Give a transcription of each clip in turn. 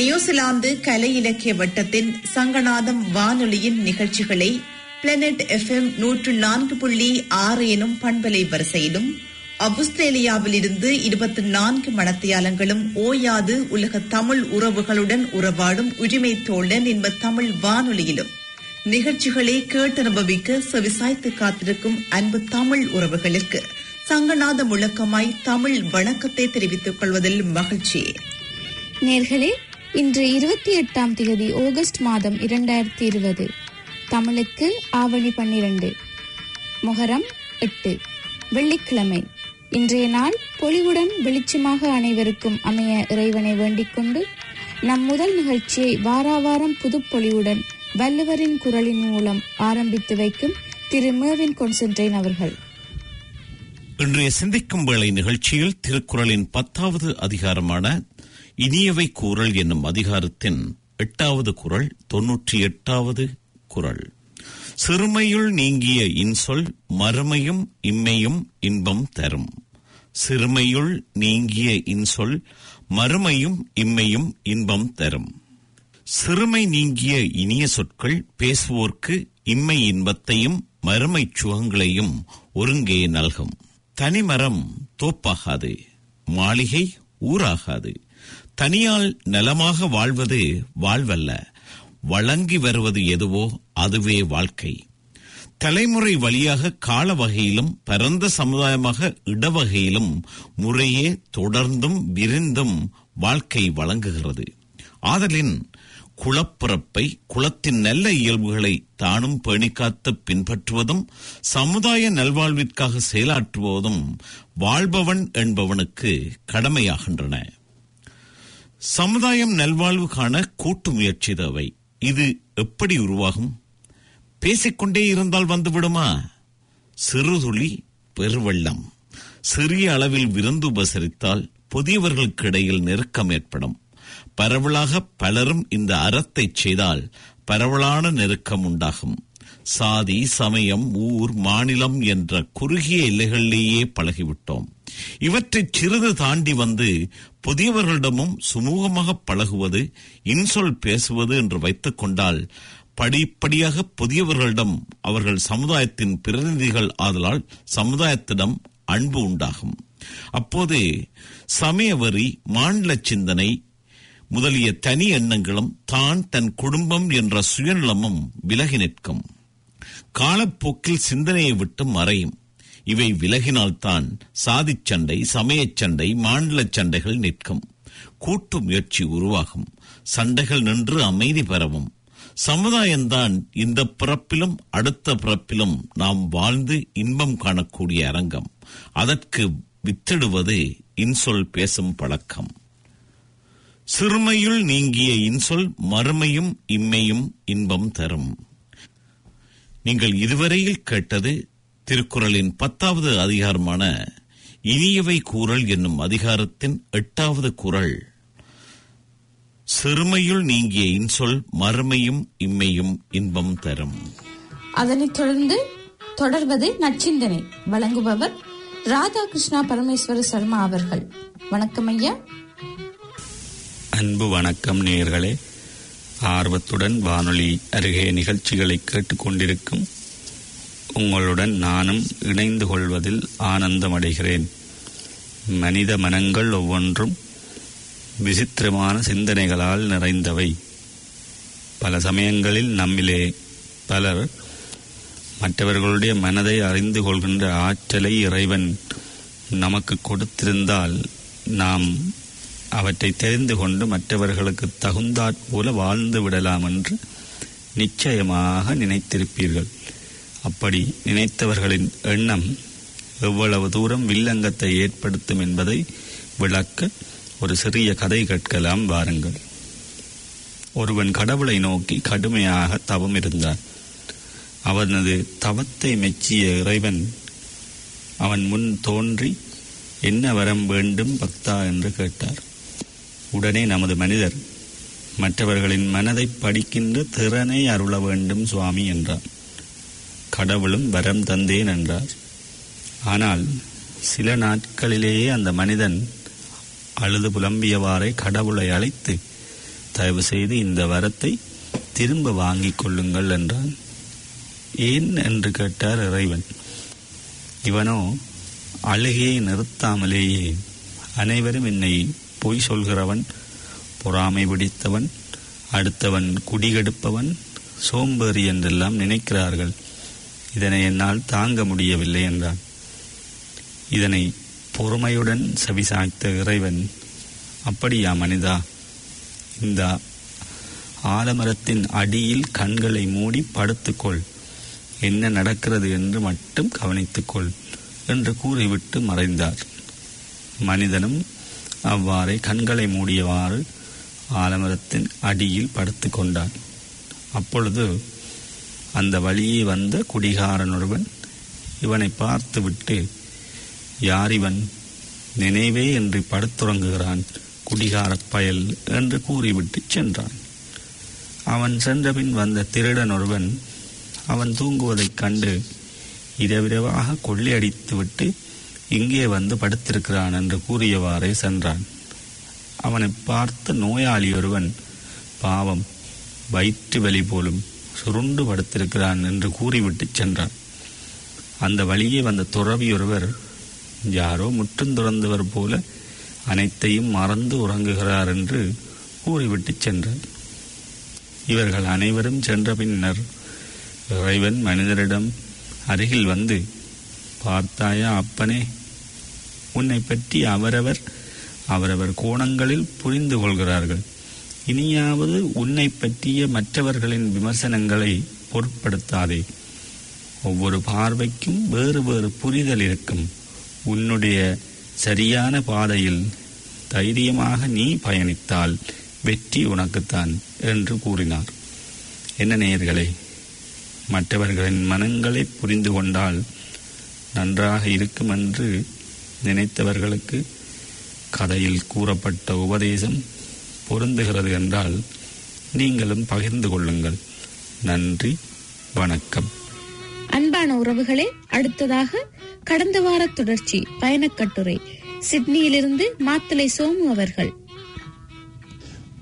New Zealand கலை இலக்கிய வட்டத்தின் சங்கநாதம் வானொலியின் நிகழ்ச்சிகளை பிளானட் எஃப்எம் நூற்று நான்கு புள்ளி ஆறு எனும் பண்பலை வரிசையிலும் அவுஸ்திரேலியாவில் இருந்து இருபத்தி நான்கு மணத்தியாலங்களும் ஓயாது உலக தமிழ் உறவுகளுடன் உறவாடும் உரிமை தோழன் என்ப தமிழ் வானொலியிலும் நிகழ்ச்சிகளை கேட்டனுபவிக்க செவிசாய்த்து காத்திருக்கும் அன்பு தமிழ் உறவுகளுக்கு சங்கநாத முழக்கமாய் தமிழ் வணக்கத்தை தெரிவித்துக் கொள்வதில் மகிழ்ச்சி. நேர்களே இன்று இருபத்தி எட்டாம் தேதி ஆகஸ்ட் மாதம் இரண்டாயிரத்தி இருபது. தமிழுக்கு ஆவணி பன்னிரண்டு. முகரம் எட்டு. வெள்ளிக்கிழமை. இன்றைய நாள் பொலிவுடன் வெளிச்சமாக அனைவருக்கும் அமைய இறைவனை வேண்டிக் கொண்டு நம் முதல் நிகழ்ச்சியை வாராவாரம் புதுப்பொலிவுடன் வள்ளுவரின் குரலின் மூலம் ஆரம்பித்து வைக்கும் திரு மேவின் கொன்சென்ட்ரைன் அவர்கள். இன்றைய சிந்திக்கும் வேளை நிகழ்ச்சியில் திருக்குறளின் பத்தாவது அதிகாரமான இனியவை கூறல் என்னும் அதிகாரத்தின் எட்டாவது குரல் தொன்னூற்றி எட்டாவது குரல். சிறுமையுள் நீங்கிய இன்சொல் மறுமையும் இம்மையும் இன்பம் தரும். சிறுமையுள் நீங்கிய இன்சொல் மறுமையும் இம்மையும் இன்பம் தரும். சிறுமை நீங்கிய இனிய சொற்கள் பேசுவோர்க்கு இம்மை இன்பத்தையும் மறுமை சுகங்களையும் ஒருங்கே நல்கும். தனிமரம் தோப்பாகாது மாளிகை ஊராகாது. தனியால் நலமாக வாழ்வது வாழ்வல்ல. வழங்கி வருவது எதுவோ அதுவே வாழ்க்கை. தலைமுறை வழியாக கால வகையிலும் பரந்த சமுதாயமாக இடவகையிலும் முறையே தொடர்ந்தும் விரிந்தும் வாழ்க்கை வழங்குகிறது. ஆதலின் குளப்பிறப்பை குளத்தின் நல்ல இயல்புகளை தானும் பேணிக்காத்து பின்பற்றுவதும் சமுதாய நல்வாழ்விற்காக செயலாற்றுவதும் வாழ்பவன் என்பவனுக்கு கடமையாகின்றன. சமுதாயம் நல்வாழ்வு காண கூட்டு முயற்சி தேவை இது எப்படி உருவாகும்? பேசிக்கொண்டே இருந்தால் வந்துவிடுமா? சிறுதுளி பெருவெள்ளம். சிறிய அளவில் விருந்து உபசரித்தால் புதியவர்களுக்கு இடையில் நெருக்கம் ஏற்படும். பரவலாக பலரும் இந்த அறத்தை செய்தால் பரவலான நெருக்கம் உண்டாகும். சாதி சமயம் ஊர் மாநிலம் என்ற குறுகிய எல்லைகளிலேயே பழகிவிட்டோம். இவற்றை சிறிது தாண்டி வந்து புதியவர்களிடமும் சுமூகமாக பழகுவது இன்சொல் பேசுவது என்று வைத்துக் கொண்டால் படிப்படியாக புதியவர்களிடம் அவர்கள் சமுதாயத்தின் பிரதிநிதிகள் ஆதலால் சமுதாயத்திடம் அன்பு உண்டாகும். அப்போது சமயவரி மாநில சிந்தனை முதலிய தனி எண்ணங்களும் தான் தன் குடும்பம் என்ற சுயநலமும் விலகி நிற்கும். காலப்போக்கில் சிந்தனையை விட்டு மறையும். இவை விலகினால்தான் சாதிச் சண்டை சமயச் சண்டை மாநில சண்டைகள் நிற்கும். கூட்டு முயற்சி உருவாகும். சண்டைகள் நின்று அமைதி பெறவும். சமுதாயம்தான் இந்த பிறப்பிலும் அடுத்த பிறப்பிலும் நாம் வாழ்ந்து இன்பம் காணக்கூடிய அரங்கம். அதற்கு வித்திடுவது இன்சொல் பேசும் பழக்கம். சிறுமையுள் நீங்கிய இன்சொல் மறுமையும் இம்மையும் இன்பம் தரும். நீங்கள் இதுவரையில் கேட்டது திருக்குறளின் பத்தாவது அதிகாரமான இனியவை கூறல் என்னும் அதிகாரத்தின் எட்டாவது குரல் சிறுமையுள் நீங்கிய இன்சொல் மறுமையும் இம்மையும் இன்பம் தரும். அதனைத் தொடர்ந்து தொடர்வது நச்சிந்தனை வழங்குபவர் ராதாகிருஷ்ணா பரமேஸ்வர சர்மா அவர்கள். வணக்கம் ஐயா. அன்பு வணக்கம் நேயர்களே. ஆர்வத்துடன் வானொலி அருகே நிகழ்ச்சிகளை கேட்டுக்கொண்டிருக்கும் உங்களுடன் நானும் இணைந்து கொள்வதில் ஆனந்தமடைகிறேன். மனித மனங்கள் ஒவ்வொன்றும் விசித்திரமான சிந்தனைகளால் நிறைந்தவை. பல சமயங்களில் நம்மிலே பலர் மற்றவர்களுடைய மனதை அறிந்து கொள்கின்ற ஆற்றலை இறைவன் நமக்கு கொடுத்திருந்தால் நாம் அவற்றை தெரிந்து கொண்டு மற்றவர்களுக்கு தகுந்தாற் போல வாழ்ந்து விடலாம் என்று நிச்சயமாக நினைத்திருப்பீர்கள். அப்படி நினைத்தவர்களின் எண்ணம் எவ்வளவு தூரம் வில்லங்கத்தை ஏற்படுத்தும் என்பதை விளக்க ஒரு சிறிய கதை கேட்கலாம் வாருங்கள். ஒருவன் கடவுளை நோக்கி கடுமையாக தவம் இருந்தான். அவனது தவத்தை மெச்சிய இறைவன் அவன் முன் தோன்றி என்ன வரம் வேண்டும் பக்தா? என்று கேட்டார். உடனே நமது மனிதர் மற்றவர்களின் மனதை படிக்கின்ற திறனை அருள வேண்டும் சுவாமி என்றார் கடவுளும் வரம் தந்தேன் என்றார். ஆனால் சில நாட்களிலேயே அந்த மனிதன் அழுது புலம்பியவாறே கடவுளை அழைத்து தயவு செய்து இந்த வரத்தை திரும்ப வாங்கிக் கொள்ளுங்கள் என்றான். ஏன்? என்று கேட்டார் இறைவன். இவனோ அழுகையை நிறுத்தாமலேயே அனைவரும் என்னை பொய் சொல்கிறவன் பொறாமை பிடித்தவன் அடுத்தவன் குடிகெடுப்பவன் சோம்பேறி என்றெல்லாம் நினைக்கிறார்கள். இதனை என்னால் தாங்க முடியவில்லை என்றான். இதனை பொறுமையுடன் செவிசாய்த்த இறைவன் அப்படியா மனிதா இந்த ஆலமரத்தின் அடியில் கண்களை மூடி படுத்துக்கொள். என்ன நடக்கிறது என்று மட்டும் கவனித்துக்கொள் என்று கூறிவிட்டு மறைந்தார். மனிதனும் அவ்வாறே கண்களை மூடியவாறு ஆலமரத்தின் அடியில் படுத்து கொண்டான் அப்பொழுது அந்த வழியே வந்த குடிகாரன் ஒருவன் இவனை பார்த்துவிட்டு யார் இவன் நினைவே என்று படுத்துறங்குகிறான் குடிகாரப் பயல் என்று கூறிவிட்டு சென்றான். அவன் சென்றபின் வந்த திருடன் ஒருவன் அவன் தூங்குவதைக் கண்டு இரவிரவாக கொள்ளையடித்துவிட்டு இங்கே வந்து படுத்திருக்கிறான் என்று கூறியவாறே சென்றான். அவனை பார்த்த நோயாளி ஒருவன் பாவம் வயிற்று வலி போலும் சுருண்டு படுத்திருக்கிறான் என்று கூறிவிட்டு சென்றான். அந்த வழியே வந்த துறவி ஒருவர் யாரோ முற்றும் துறந்தவர் போல அனைத்தையும் மறந்து உறங்குகிறார் என்று கூறிவிட்டு சென்றார் இவர்கள் அனைவரும் சென்ற பின்னர் இறைவன் மனிதரிடம் அருகில் வந்து பார்த்தாயா அப்பனே உன்னை பற்றி அவரவர் அவரவர் கோணங்களில் புரிந்து கொள்கிறார்கள். இனியாவது உன்னை பற்றிய மற்றவர்களின் விமர்சனங்களை பொருட்படுத்தாதே. ஒவ்வொரு பார்வைக்கும் வேறு வேறு புரிதல் இருக்கும். உன்னுடைய சரியான பாதையில் தைரியமாக நீ பயணித்தால் வெற்றி உனக்குத்தான் என்று கூறினார். என்ன நேயர்களே மற்றவர்களின் மனங்களை புரிந்து கொண்டால் நன்றாக இருக்கும் என்று நினைத்தவர்களுக்கு கதையில் கூறப்பட்ட உபதேசம் பொருந்துகிறது என்றால் நீங்களும் பகிர்ந்து கொள்ளுங்கள். நன்றி வணக்கம். அன்பான உறவுகளே அடுத்ததாக கடந்த வார தொடர்ச்சி பயணக்கட்டுரை. சிட்னியிலிருந்து மாத்தலை சோமு அவர்கள்.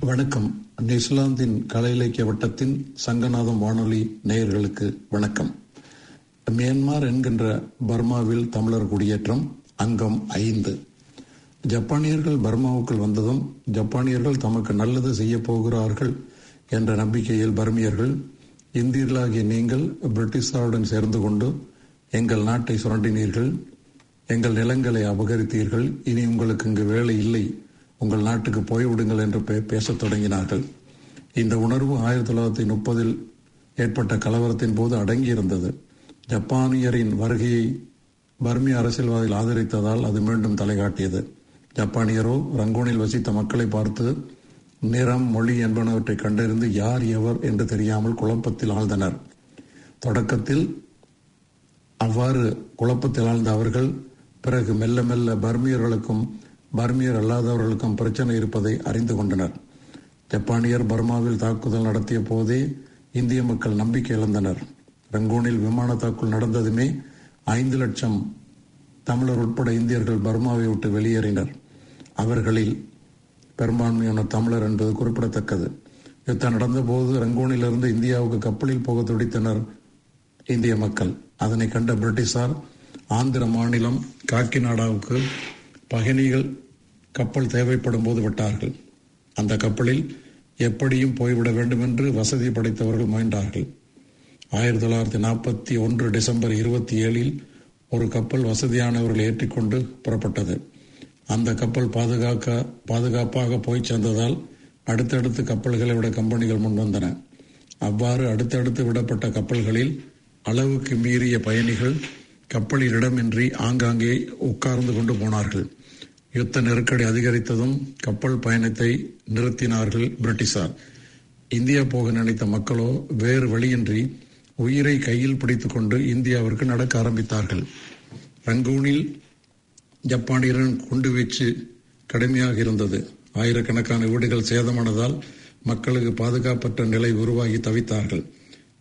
வணக்கம். நியூசிலாந்தின் கலை இலக்கிய வட்டத்தின் சங்கநாதம் வானொலி நேயர்களுக்கு வணக்கம். மியான்மார் என்கின்ற பர்மாவில் தமிழர் குடியேற்றம் அங்கம் ஐந்து. ஜப்பானியர்கள் பர்மாவுக்குள் வந்ததும் ஜப்பானியர்கள் தமக்கு நல்லது செய்ய போகிறார்கள் என்ற நம்பிக்கையில் பர்மியர்கள் இந்தியர்களாகிய நீங்கள் பிரிட்டிஷாருடன் சேர்ந்து கொண்டு எங்கள் நாட்டை சுரண்டினீர்கள் எங்கள் நிலங்களை அபகரித்தீர்கள் இனி உங்களுக்கு இங்கு வேலை இல்லை உங்கள் நாட்டுக்கு போய்விடுங்கள் என்று பே- பேசத் தொடங்கினார்கள். இந்த உணர்வு ஆயிரத்தி தொள்ளாயிரத்தி முப்பதில் ஏற்பட்ட கலவரத்தின் போது அடங்கியிருந்தது. ஜப்பானியரின் வருகையை பர்மிய அரசியல்வாதிகள் ஆதரித்ததால் அது மீண்டும் தலைகாட்டியது. ஜப்பானியரோ ரங்கூனில் வசித்த மக்களை பார்த்து நிறம் மொழி என்பனவற்றை கண்டறிந்து யார் எவர் என்று தெரியாமல் குழப்பத்தில் ஆழ்ந்தனர். தொடக்கத்தில் அவ்வாறு குழப்பத்தில் ஆழ்ந்த அவர்கள் பிறகு மெல்ல மெல்ல பர்மியர்களுக்கும் பர்மியர் அல்லாதவர்களுக்கும் பிரச்சனை இருப்பதை அறிந்து கொண்டனர். ஜப்பானியர் பர்மாவில் தாக்குதல் நடத்திய போதே இந்திய மக்கள் நம்பிக்கை இழந்தனர். ரங்கூனில் விமான தாக்குதல் நடந்ததுமே ஐந்து லட்சம் தமிழர் உட்பட இந்தியர்கள் பர்மாவை விட்டு வெளியேறினர். அவர்களில் பெரும்பான்மையான தமிழர் என்பது குறிப்பிடத்தக்கது. யுத்தம் நடந்தபோது ரங்கூனிலிருந்து இந்தியாவுக்கு கப்பலில் போக துடித்தனர் இந்திய மக்கள். அதனை கண்ட பிரிட்டிஷார் ஆந்திர மாநிலம் காக்கிநாடாவுக்கு பகினிகள் கப்பல் தேவைப்படும் போது விட்டார்கள். அந்த கப்பலில் எப்படியும் போய்விட வேண்டும் என்று வசதி படைத்தவர்கள் முயன்றார்கள் ஆயிரத்தி தொள்ளாயிரத்தி நாற்பத்தி ஒன்று டிசம்பர் இருபத்தி ஏழில் ஒரு கப்பல் வசதியானவர்கள் ஏற்றிக்கொண்டு புறப்பட்டது. அந்த கப்பல் பாதுகாக்க பாதுகாப்பாக போய் சேர்ந்ததால் அடுத்தடுத்து கப்பல்களை விட கம்பெனிகள் முன்வந்தன. அவ்வாறு அடுத்தடுத்து விடப்பட்ட கப்பல்களில் அளவுக்கு மீறிய பயணிகள் கப்பலில் இடமின்றி ஆங்காங்கே உட்கார்ந்து கொண்டு போனார்கள். யுத்த நெருக்கடி அதிகரித்ததும் கப்பல் பயணத்தை நிறுத்தினார்கள் பிரிட்டிஷார். இந்தியா போக நினைத்த மக்களோ வேறு வழியின்றி உயிரை கையில் பிடித்துக்கொண்டு இந்தியாவிற்கு நடக்க ஆரம்பித்தார்கள். ரங்கூனில் ஜப்பானியரின் குண்டு வீச்சு கடுமையாக இருந்தது. ஆயிரக்கணக்கான வீடுகள் சேதமானதால் மக்களுக்கு பாதுகாப்பற்ற நிலை உருவாகி தவித்தார்கள்.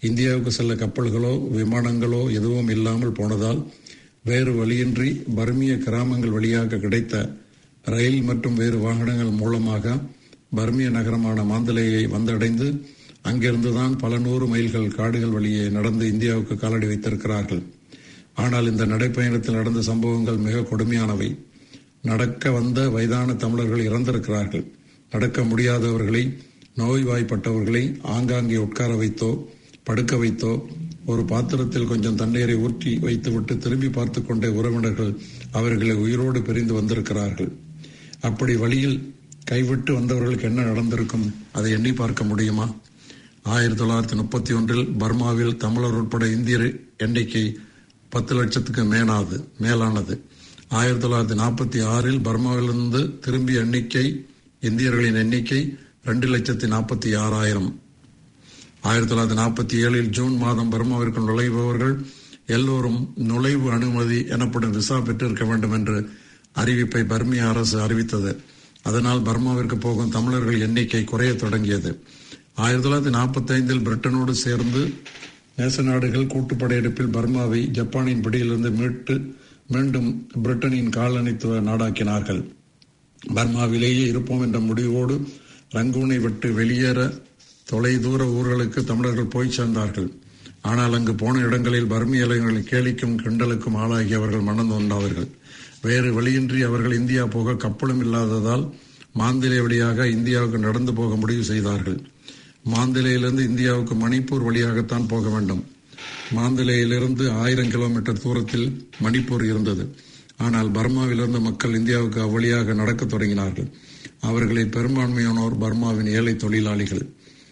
இந்தியாவுக்கு செல்ல கப்பல்களோ விமானங்களோ எதுவும் இல்லாமல் போனதால் வேறு வழியின்றி பர்மிய கிராமங்கள் வழியாக கிடைத்த ரயில் மற்றும் வேறு வாகனங்கள் மூலமாக பர்மிய நகரமான மாந்தலேயை வந்தடைந்து அங்கிருந்துதான் பல நூறு மைல்கள் காடுகள் வழியே நடந்து இந்தியாவுக்கு காலடி வைத்திருக்கிறார்கள். ஆனால் இந்த நடைப்பயணத்தில் நடந்த சம்பவங்கள் மிக கொடுமையானவை. நடக்க வந்த வயதான தமிழர்கள் இறந்திருக்கிறார்கள். நடக்க முடியாதவர்களை நோய்வாய்ப்பட்டவர்களை ஆங்காங்கே உட்கார வைத்தோ படுக்க வைத்தோ ஒரு பாத்திரத்தில் கொஞ்சம் தண்ணீரை ஊற்றி வைத்துவிட்டு திரும்பி பார்த்து கொண்ட உறவினர்கள் அவர்களை உயிரோடு பிரிந்து வந்திருக்கிறார்கள். அப்படி வழியில் கைவிட்டு வந்தவர்களுக்கு என்ன நடந்திருக்கும் அதை எண்ணி பார்க்க முடியுமா? ஆயிரத்தி தொள்ளாயிரத்தி முப்பத்தி ஒன்றில் பர்மாவில் தமிழர் உட்பட இந்தியர் எண்ணிக்கை பத்து லட்சத்துக்கு மேலாது மேலானது. ஆயிரத்தி தொள்ளாயிரத்தி நாற்பத்தி ஆறில் பர்மாவிலிருந்து திரும்பிய எண்ணிக்கை இந்தியர்களின் எண்ணிக்கை ரெண்டு லட்சத்தி நாற்பத்தி ஆறாயிரம். ஆயிரத்தி தொள்ளாயிரத்தி நாற்பத்தி ஏழில் ஜூன் மாதம் பர்மாவிற்கு நுழைபவர்கள் எல்லோரும் நுழைவு அனுமதி எனப்படும் விசா பெற்றிருக்க வேண்டும் என்று அறிவிப்பை பர்மிய அரசு அறிவித்தது. அதனால் பர்மாவிற்கு போகும் தமிழர்கள் எண்ணிக்கை குறைய தொடங்கியது. ஆயிரத்தி தொள்ளாயிரத்தி நாற்பத்தி ஐந்தில் பிரிட்டனோடு சேர்ந்து நேச நாடுகள் கூட்டுப்படையெடுப்பில் பர்மாவை ஜப்பானின் பிடியிலிருந்து மீட்டு மீண்டும் பிரிட்டனின் காலனித்துவ நாடாக்கினார்கள். பர்மாவிலேயே இருப்போம் என்ற முடிவோடு ரங்கூனை விட்டு வெளியேற தொலைதூர ஊர்களுக்கு தமிழர்கள் போய் சேர்ந்தார்கள். ஆனால் அங்கு போன இடங்களில் பர்மிய இளைஞர்களை கேலிக்கும் கிண்டலுக்கும் ஆளாகி அவர்கள் மனம் நொந்தார்கள் வேறு வழியின்றி அவர்கள் இந்தியா போக கப்பலும் இல்லாததால் மாந்திலே வழியாக இந்தியாவுக்கு நடந்து போக முடிவு செய்தார்கள். மாந்திலையிலிருந்து இந்தியாவுக்கு மணிப்பூர் வழியாகத்தான் போக வேண்டும். மாந்திலையிலிருந்து ஆயிரம் கிலோமீட்டர் தூரத்தில் மணிப்பூர் இருந்தது. ஆனால் பர்மாவிலிருந்து மக்கள் இந்தியாவுக்கு அவ்வழியாக நடக்கத் தொடங்கினார்கள். அவர்களில் பெரும்பான்மையானோர் பர்மாவின் ஏழை தொழிலாளிகள்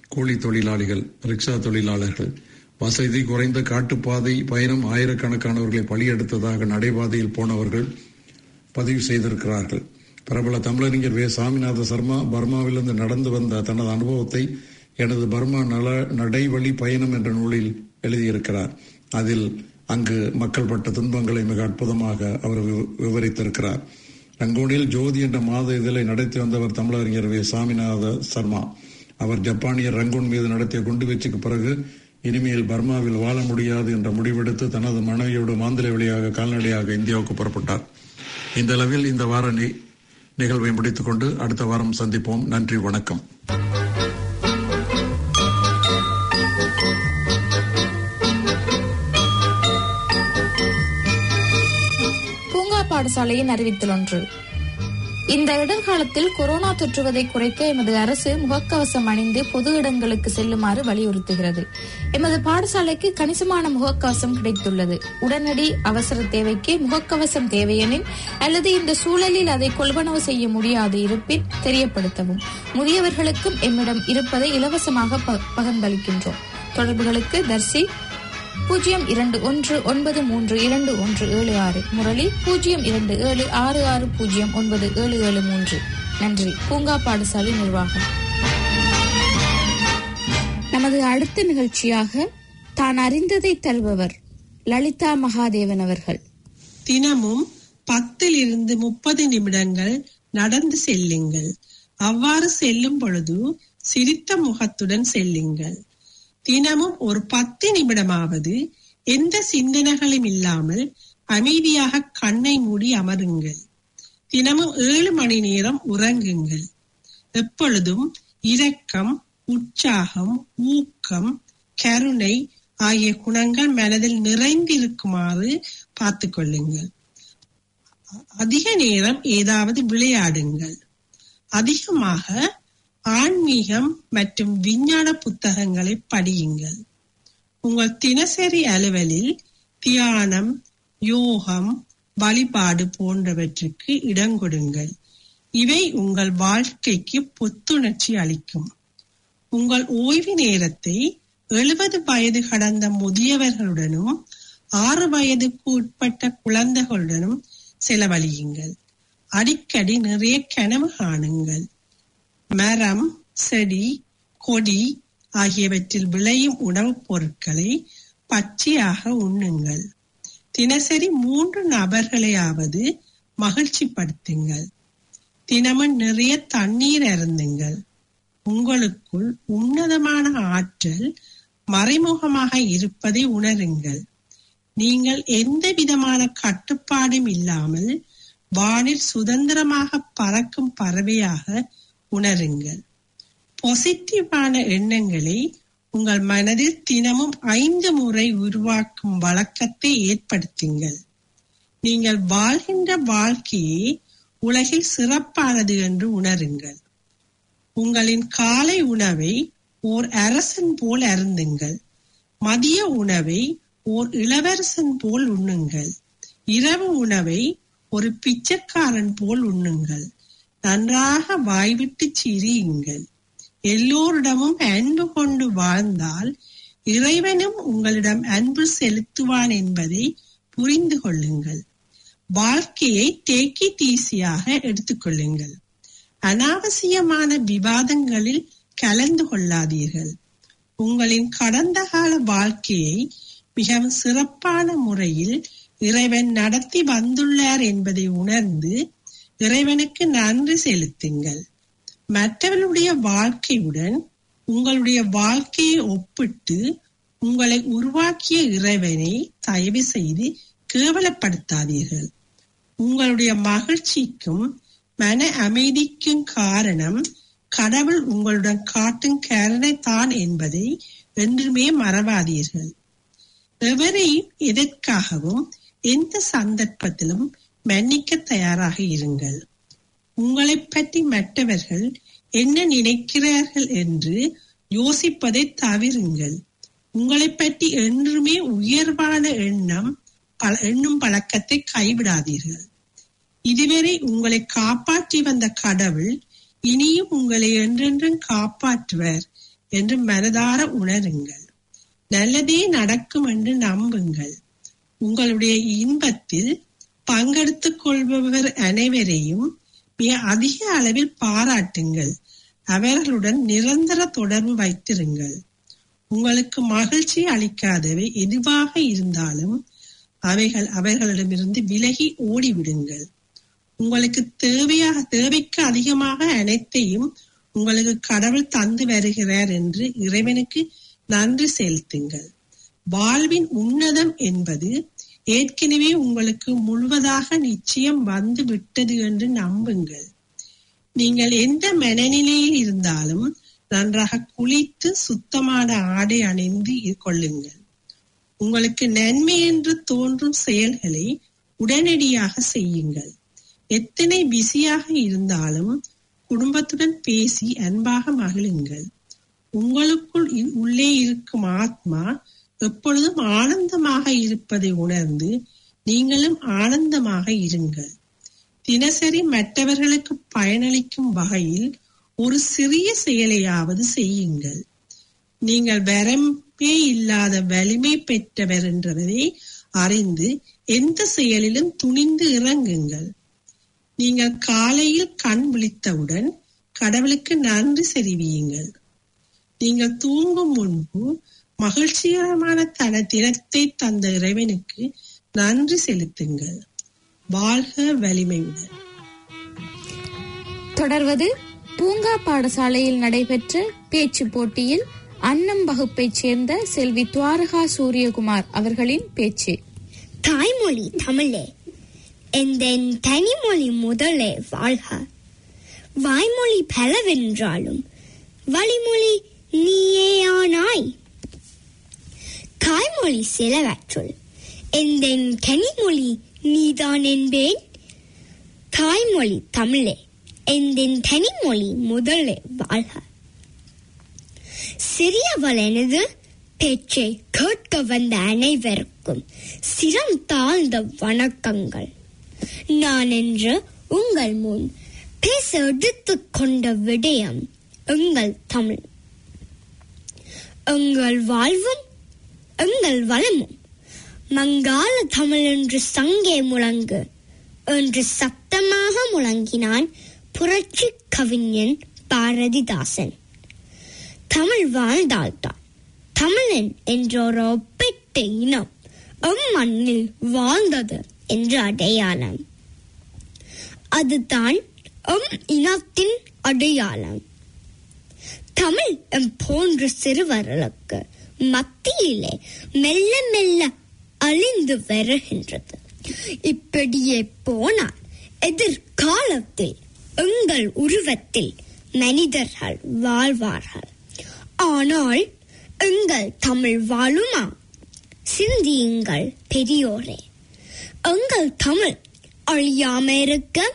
கூலி தொழிலாளிகள் ரிக்ஷா தொழிலாளர்கள் வசதி குறைந்த காட்டுப்பாதை பயணம் ஆயிரக்கணக்கானவர்களை பலியெடுத்ததாக நடைபாதையில் போனவர்கள் பதிவு செய்திருக்கிறார்கள். பிரபல தமிழறிஞர் வே. சாமிநாத சர்மா பர்மாவிலிருந்து நடந்து வந்த தனது அனுபவத்தை எனது பர்மா நல நடைவழி பயணம் என்ற நூலில் எழுதியிருக்கிறார். அதில் அங்கு மக்கள் பட்ட துன்பங்களை மிக அற்புதமாக அவர் விவரித்திருக்கிறார். ரங்கூனில் ஜோதி என்ற மாத இதழை நடத்தி வந்தவர் தமிழறிஞர் வே. சாமிநாத சர்மா. அவர் ஜப்பானியர் ரங்கூன் மீது நடத்திய குண்டுவீச்சுக்கு பிறகு இனிமேல் பர்மாவில் வாழ முடியாது என்ற முடிவெடுத்து தனது மனைவியோடு மாந்திரை வழியாக கால்நடையாக இந்தியாவுக்கு புறப்பட்டார். இந்த அளவில் இந்த வார நிகழ்வை முடித்துக் கொண்டு அடுத்த வாரம் சந்திப்போம். நன்றி வணக்கம். பாடசாலையின் அறிவித்தல் ஒன்று இந்த இடர்காலத்தில் கொரோனா தொற்றுவதை குறைக்க எமது அரசு முகக்கவசம் அணிந்து பொது இடங்களுக்கு செல்லுமாறு வலியுறுத்துகிறது. எமது பாடசாலைக்கு கணிசமான முகக்கவசம் கிடைத்துள்ளது. உடனடி அவசர தேவைக்கு முகக்கவசம் தேவையெனின் அல்லது இந்த சூழலில் அதை கொள்வனவு செய்ய முடியாது இருப்பின் தெரியப்படுத்தவும். முதியவர்களுக்கும் எம்மிடம் இருப்பதை இலவசமாக பகிர்ந்தளிக்கின்றோம். தொடர்புகளுக்கு தர்சி பூஜ்ஜியம் இரண்டு ஒன்று ஒன்பது மூன்று இரண்டு ஒன்று ஏழு ஆறு. முரளி பூஜ்ஜியம் இரண்டு ஏழு ஆறு ஆறு பூஜ்ஜியம் ஒன்பது ஏழு ஏழு மூன்று. நன்றி. பூங்கா பாடசாலை நிர்வாகம். நமது அடுத்த நிகழ்ச்சியாக தான் அறிந்ததை தருபவர் லலிதா மகாதேவன் அவர்கள். தினமும் பத்தில் இருந்து முப்பது நிமிடங்கள் நடந்து செல்லுங்கள். அவ்வாறு செல்லும் பொழுது சிரித்த முகத்துடன் செல்லுங்கள். தினமும் ஒரு பத்து நிமிடமாவது எந்த சிந்தனைகளும் இல்லாமல் அமைதியாக கண்ணை மூடி அமருங்கள். தினமும் ஏழு மணி நேரம் உறங்குங்கள். எப்பொழுதும் இரக்கம் உற்சாகம் ஊக்கம் கருணை ஆகிய குணங்கள் மனதில் நிறைந்திருக்குமாறு பார்த்து கொள்ளுங்கள் அதிக நேரம் ஏதாவது விளையாடுங்கள். அதிகமாக ஆன்மீகம் மற்றும் விஞ்ஞான புத்தகங்களை படியுங்கள். உங்கள் தினசரி அலுவலில் தியானம் யோகம் வழிபாடு போன்றவற்றுக்கு இடம் கொடுங்கள். இவை உங்கள் வாழ்க்கைக்கு புத்துணர்ச்சி அளிக்கும். உங்கள் ஓய்வு நேரத்தை எழுபது வயது கடந்த முதியவர்களுடனும் ஆறு வயதுக்கு உட்பட்ட குழந்தைகளுடனும் செலவழியுங்கள். அடிக்கடி நிறைய கனவு காணுங்கள். மரம் செடி கொடி ஆகியவற்றில் விளையும் உணவுப் பொருட்களை பச்சையாக உண்ணுங்கள். தினசரி மூன்று நபர்களையாவது மகிழ்ச்சிப்படுத்துங்கள். தினமும் நிறைய தண்ணீர் அருந்துங்கள். உங்களுக்குள் உன்னதமான ஆற்றல் மறைமுகமாக இருப்பதை உணருங்கள். நீங்கள் எந்த விதமான கட்டுப்பாடும் இல்லாமல் வானில் சுதந்திரமாக பறக்கும் பறவையாக உணருங்கள். பாசிட்டிவான எண்ணங்களை உங்கள் மனதில் தினமும் ஐந்து முறை உருவாக்கும் வழக்கத்தை ஏற்படுத்துங்கள். நீங்கள் வாழ்கின்ற வாழ்க்கையே உலகில் சிறப்பானது என்று உணருங்கள். உங்களின் காலை உணவை ஓர் அரசன் போல் அருந்துங்கள். மதிய உணவை ஓர் இளவரசன் போல் உண்ணுங்கள். இரவு உணவை ஒரு பிச்சைக்காரன் போல் உண்ணுங்கள். நன்றாக வாய்விட்டு சிரியுங்கள். எல்லோரிடமும் அன்பு கொண்டு வாழ்ந்தால் இறைவனும் உங்களிடம் அன்பு செலுத்துவான் என்பதை புரிந்து கொள்ளுங்கள். வாழ்க்கையை தேக்கி தீசியாக எடுத்துக்கொள்ளுங்கள் அனாவசியமான விவாதங்களில் கலந்து கொள்ளாதீர்கள். உங்களின் கடந்த கால வாழ்க்கையை மிகவும் சிறப்பான முறையில் இறைவன் நடத்தி வந்துள்ளார் என்பதை உணர்ந்து இறைவனுக்கு நன்றி செலுத்துங்கள். மற்றவர்களுடைய வாழ்க்கையுடன் உங்களுடைய வாழ்க்கையை ஒப்பிட்டு உங்களை உருவாக்கிய இறைவனை தயவு செய்து கேவலப்படுத்தாதீர்கள். உங்களுடைய மகிழ்ச்சிக்கும் மன அமைதிக்கும் காரணம் கடவுள் உங்களுடன் காட்டும் கருணை தான் என்பதை என்றுமே மறவாதீர்கள். எவரையும் எதற்காகவும் எந்த சந்தர்ப்பத்திலும் மன்னிக்க தயாராக இருங்கள். உங்களை பற்றி மற்றவர்கள் என்ன நினைக்கிறார்கள் என்று யோசிப்பதை தவிருங்கள். உங்களை பற்றி என்றுமே உயர்வான எண்ணம் எண்ணும் பழக்கத்தை கைவிடாதீர்கள். இதுவரை உங்களை காப்பாற்றி வந்த கடவுள் இனியும் உங்களை என்றென்றும் காப்பாற்றுவர் என்று மனதார உணருங்கள். நல்லதே நடக்கும் என்று நம்புங்கள். உங்களுடைய இன்பத்தில் பங்கெடுத்துக் கொள்பவர் அனைவரையும் மிக அதிக அளவில் பாராட்டுங்கள். அவர்களுடன் நிரந்தர தொடர்பு வைத்திருங்கள். உங்களுக்கு மகிழ்ச்சி அளிக்காதவை எதுவாக இருந்தாலும் அவைகள் அவர்களிடமிருந்து விலகி ஓடிவிடுங்கள். உங்களுக்கு தேவையாக தேவைக்கு அதிகமாக அனைத்தையும் உங்களுக்கு கடவுள் தந்து வருகிறார் என்று இறைவனுக்கு நன்றி செலுத்துங்கள். வாழ்வின் உன்னதம் என்பது ஏற்கனவே உங்களுக்கு முழுவதாக நிச்சயம் வந்து விட்டது என்று நம்புங்கள். நீங்கள் எந்த மனநிலையில் இருந்தாலும் நன்றாக குளித்து சுத்தமான ஆடை அணிந்து கொள்ளுங்கள். உங்களுக்கு நன்மை என்று தோன்றும் செயல்களை உடனடியாக செய்யுங்கள். எத்தனை பிஸியாக இருந்தாலும் குடும்பத்துடன் பேசி அன்பாக மகிழுங்கள். உங்களுக்குள் உள்ளே இருக்கும் ஆத்மா எப்பொழுதும் ஆனந்தமாக இருப்பதை உணர்ந்து நீங்களும் ஆனந்தமாக இருங்கள். தினசரி மற்றவர்களுக்கு பயனளிக்கும் வகையில் ஒரு சிறிய செயலையாவது செய்யுங்கள். நீங்கள் வரம்பே இல்லாத வலிமை பெற்றவர் என்றதை அறிந்து எந்த செயலிலும் துணிந்து இறங்குங்கள். நீங்கள் காலையில் கண் விழித்தவுடன் கடவுளுக்கு நன்றி செறிவியுங்கள் நீங்கள் தூங்கும் முன்பு மகிழ்ச்சிகரமான தன தினத்தை தந்த இறைவனுக்கு நன்றி செலுத்துங்கள். வாழ்க வலிமையுடன் தொடர்வது பூங்கா பாடசாலையில் நடைபெற்ற பேச்சு போட்டியில் அன்னம் வகுப்பைச் சேர்ந்த செல்வி துவாரகா சூரியகுமார் அவர்களின் பேச்சு. தாய்மொழி தமிழே எந்தன் தனிமொழி முதலே வாழ்க. வாய்மொழி பலவென்றாலும் வழிமொழி நீயேயானாய். தாய்மொழி சிலவற்றுள். எந்தென் கனிமொழி நீதான் என்பேன்? தாய்மொழி தமிழே எந்தென் தனிமொழி முதலே வாழ்க. சிறியவள் எனது பேச்சை கேட்க வந்த அனைவருக்கும் சிரம் தாழ்ந்த வணக்கங்கள். நான் என்று உங்கள் முன் பேச எடுத்துக் கொண்ட விடயம் எங்கள் தமிழ். எங்கள் வாழ்வும் எங்கள் வளமும் மங்காள தமிழ் என்று சங்கே முழங்கு என்று சத்தமாக முழங்கினான் புரட்சி கவிஞன் பாரதிதாசன். தமிழ் வாழ்ந்தால்தான். தமிழன் என்ற ஒரு ஒப்பிட்ட இனம் எம் மண்ணில் வாழ்ந்தது என்ற அடையாளம். அதுதான் எம் இனத்தின் அடையாளம். தமிழ் எம் போன்ற சிறுவர்களுக்கு மத்தியிலே மெல்ல மெல்ல அழிந்து வருகின்றது. இப்படியே போனால் எதிர்காலத்தில் எங்கள் உருவத்தில் மனிதர்கள் வாழ்வார்கள். ஆனால் எங்கள் தமிழ் வாழுமா? சிந்தியுங்கள் பெரியோரே. எங்கள் தமிழ் அழியாம இருக்க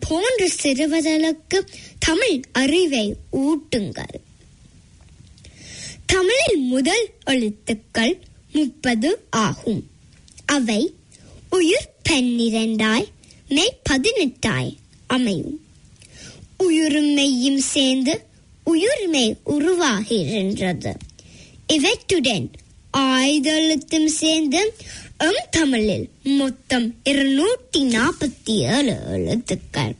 போன்ற சிறுவர்களுக்கு தமிழ் அறிவை ஊட்டுங்கள். தமிழில் முதல் எழுத்துக்கள் முப்பது ஆகும். அவை உயிர் பன்னிரண்டாய் மெய் பதினெட்டாய் அமையும். உயிரும் மெய்யும் சேர்ந்து உயிர்மை உருவாகின்றது இவற்றுடன் ஆயுதழுத்தும் சேர்ந்து எம் தமிழில் மொத்தம் இருநூற்றி நாற்பத்தி ஏழு எழுத்துக்கள்.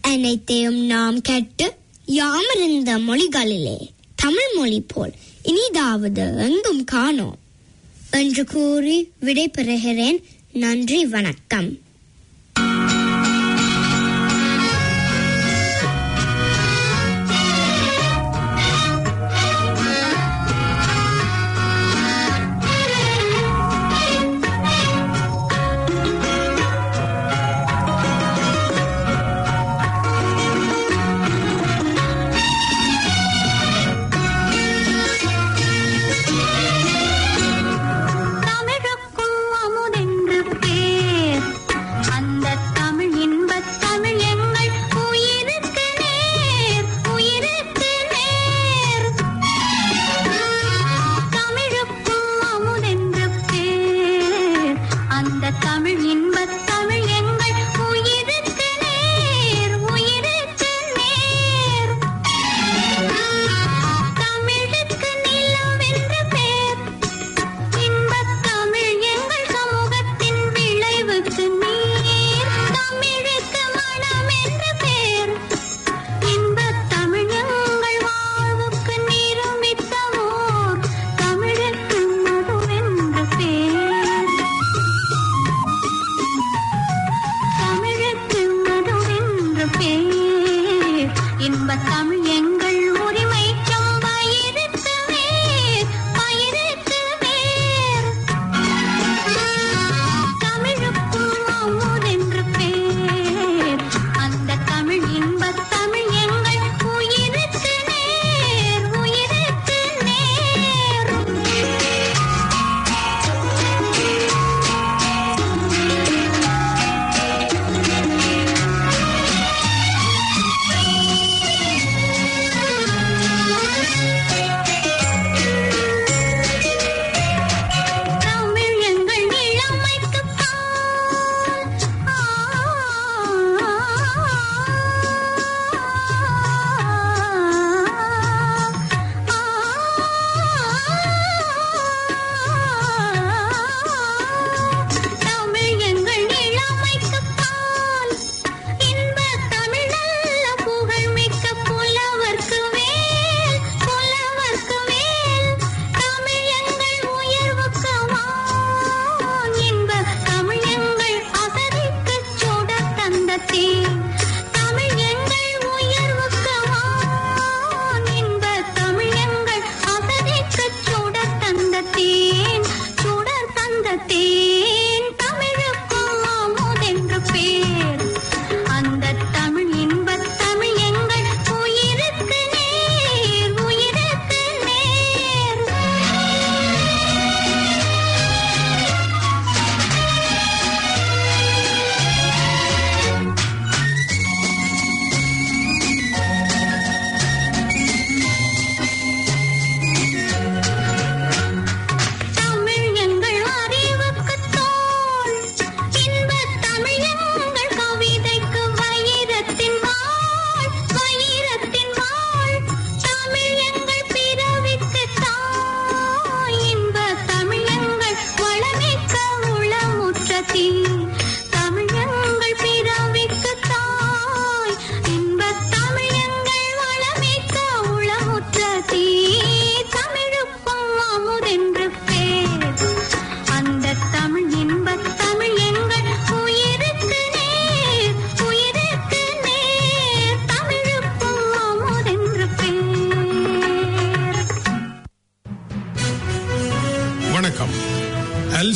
அனைத்தையும் நாம் கேட்டு யாமிருந்த மொழிகளிலே தமிழ் மொழி போல் இனிதாவது எங்கும் காணோம். என்று கூறி விடைபெறுகிறேன். நன்றி வணக்கம்.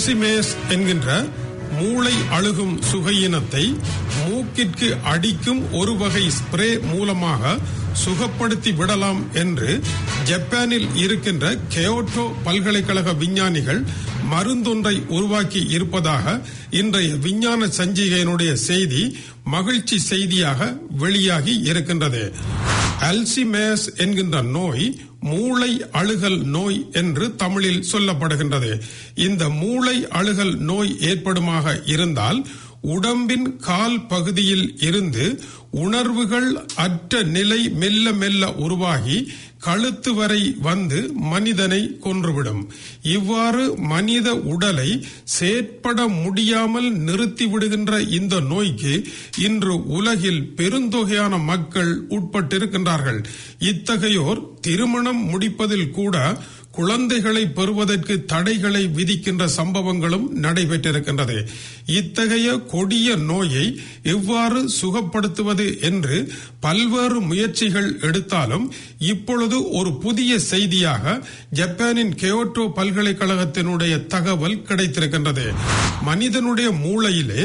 டெசிமேஸ் என்கின்ற மூளை அழுகும் சுகையினத்தை மூக்கிற்கு அடிக்கும் ஒரு வகை ஸ்ப்ரே மூலமாக சுகப்படுத்தி விடலாம் என்று ஜப்பானில் இருக்கின்ற கயோட்டோ பல்கலைக்கழக விஞ்ஞானிகள் மருந்தொன்றை உருவாக்கி இருப்பதாக இன்றைய விஞ்ஞான சஞ்சிகையினுடைய செய்தி மகிழ்ச்சி செய்தியாக வெளியாகி இருக்கின்றது. அல்சிமேஸ் என்கின்ற நோய் மூளை அழுகல் நோய் என்று தமிழில் சொல்லப்படுகின்றது. இந்த மூளை அழுகல் நோய் ஏற்படுமாக இருந்தால் உடம்பின் கால் பகுதியில் இருந்து உணர்வுகள் அற்ற நிலை மெல்ல மெல்ல உருவாகி கழுத்து வரை வந்து மனிதனை கொன்றுவிடும். இவ்வாறு மனித உடலை செயற்பட முடியாமல் நிறுத்திவிடுகின்ற இந்த நோய்க்கு இன்று உலகில் பெருந்தொகையான மக்கள் உட்பட்டிருக்கின்றார்கள். இத்தகையோர் திருமணம் முடிப்பதில் கூட குழந்தைகளை பெறுவதற்கு தடைகளை விதிக்கின்ற சம்பவங்களும் நடைபெற்றிருக்கின்றது. இத்தகைய கொடிய நோயை எவ்வாறு சுகப்படுத்துவது என்று பல்வேறு முயற்சிகள் எடுத்தாலும் இப்பொழுது ஒரு புதிய செய்தியாக ஜப்பானின் கேட்டோ பல்கலைக்கழகத்தினுடைய தகவல் கிடைத்திருக்கின்றது. மனிதனுடைய மூளையிலே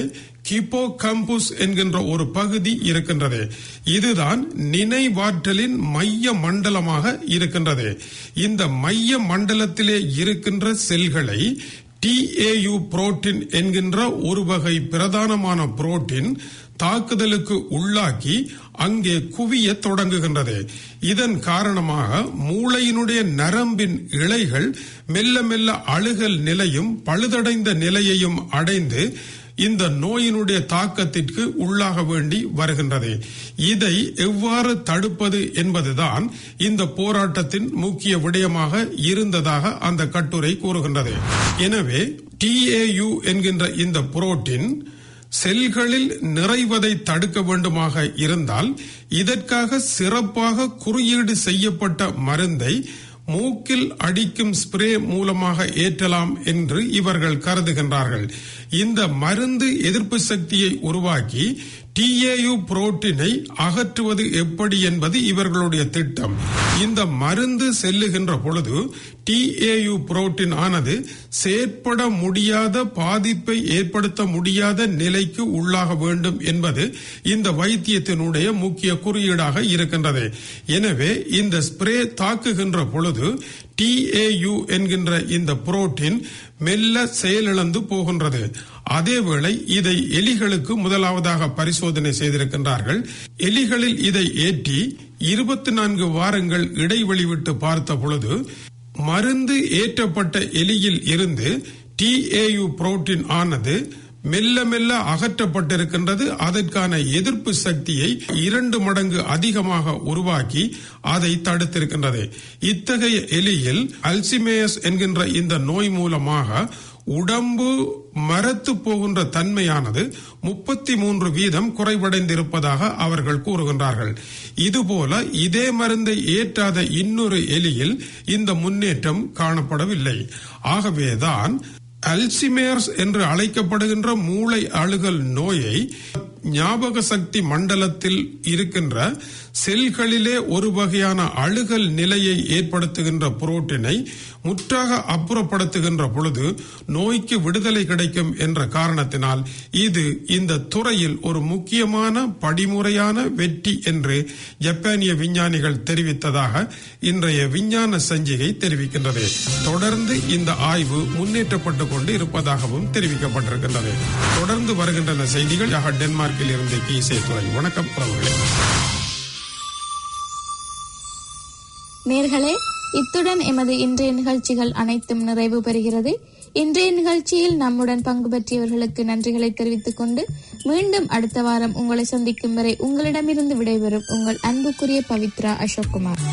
கிப்போ கம்புஸ் என்கின்ற ஒரு பகுதி இருக்கின்றது. இதுதான் நினைவாற்றலின் மைய மண்டலமாக இருக்கின்றது. இந்த மைய மண்டலத்திலே இருக்கின்ற செல்களை டிஏயு புரோட்டீன் என்கின்ற ஒரு வகை பிரதானமான புரோட்டீன் தாக்குதலுக்கு உள்ளாக்கி அங்கே குவிய தொடங்குகின்றது. இதன் காரணமாக மூளையினுடைய நரம்பின் இழைகள் மெல்ல மெல்ல அழுகல் நிலையும் பழுதடைந்த நிலையையும் அடைந்து இந்த நோயினுடைய தாக்கத்திற்கு உள்ளாக வேண்டி வருகின்றது. இதை எவ்வாறு தடுப்பது என்பதுதான் இந்த போராட்டத்தின் முக்கிய விடயமாக இருந்ததாக அந்த கட்டுரை கூறுகின்றது. எனவே டிஏயு என்கின்ற இந்த புரோட்டின் செல்களில் நிறைவதை தடுக்க வேண்டுமாக இருந்தால் இதற்காக சிறப்பாக குறியீடு செய்யப்பட்ட மருந்தை மூக்கில் அடிக்கும் ஸ்ப்ரே மூலமாக ஏற்றலாம் என்று இவர்கள் கருதுகின்றார்கள். இந்த மருந்து எதிர்ப்பு சக்தியை உருவாக்கி டிஏயு புரோட்டீனை அகற்றுவது எப்படி என்பது இவர்களுடைய திட்டம். இந்த மருந்து செல்லுகின்ற பொழுது டிஏயு புரோட்டீன் ஆனது செயற்பட முடியாத பாதிப்பை ஏற்படுத்த முடியாத நிலைக்கு உள்ளாக வேண்டும் என்பது இந்த வைத்தியத்தினுடைய முக்கிய குறியீடாக இருக்கின்றது. எனவே இந்த ஸ்ப்ரே தாக்குகின்ற பொழுது டிஏயு என்கின்ற இந்த புரோட்டீன் மெல்ல செயலிழந்து போகின்றது. அதேவேளை இதை எலிகளுக்கு முதலாவதாக பரிசோதனை செய்திருக்கின்றார்கள். எலிகளில் இதை ஏற்றி இருபத்தி நான்கு வாரங்கள் இடைவெளி விட்டு பார்த்த பொழுது மருந்து ஏற்றப்பட்ட எலியில் இருந்து டிஏயு புரோட்டீன் ஆனது மெல்ல மெல்ல அகற்றப்பட்டிருக்கின்றது. அதற்கான எதிர்ப்பு சக்தியை இரண்டு மடங்கு அதிகமாக உருவாக்கி அதை தடுத்திருக்கின்றது. இத்தகைய எலியில் அல்சிமேயஸ் என்கின்ற இந்த நோய் மூலமாக உடம்பு மரத்து போகின்ற தன்மையானது முப்பத்தி மூன்று வீதம் குறைவடைந்திருப்பதாக அவர்கள் கூறுகின்றார்கள். இதுபோல இதே மருந்தை ஏற்றாத இன்னொரு எலியில் இந்த முன்னேற்றம் காணப்படவில்லை. ஆகவேதான் அல்சிமேர்ஸ் என்று அழைக்கப்படுகின்ற மூளை அழுகல் நோயை ஞாபக சக்தி மண்டலத்தில் இருக்கின்ற செல்களிலே ஒரு வகையான அழுகல் நிலையை ஏற்படுத்துகின்ற புரோட்டினை முற்றாக அப்புறப்படுத்துகின்ற பொழுது நோய்க்கு விடுதலை கிடைக்கும் என்ற காரணத்தினால் இது இந்த துறையில் ஒரு முக்கியமான படிமுறையான வெற்றி என்று ஜப்பானிய விஞ்ஞானிகள் தெரிவித்ததாக இன்றைய விஞ்ஞான சஞ்சிகை தெரிவிக்கின்றது. தொடர்ந்து இந்த ஆய்வு முன்னேற்றப்பட்டுக் கொண்டு இருப்பதாகவும் தெரிவிக்கப்பட்டிருக்கின்றது. தொடர்ந்து வருகின்றன செய்திகள். டென்மார்க்கில் இருந்து கீசே வணக்கம் உறவுகளே நேர்களே இத்துடன் எமது இன்றைய நிகழ்ச்சிகள் அனைத்தும் நிறைவு பெறுகிறது. இன்றைய நிகழ்ச்சியில் நம்முடன் பங்கு பற்றியவர்களுக்கு நன்றிகளை தெரிவித்துக் கொண்டு மீண்டும் அடுத்த வாரம் உங்களை சந்திக்கும் வரை உங்களிடமிருந்து விடைபெறும் உங்கள் அன்புக்குரிய பவித்ரா அசோக்குமார்.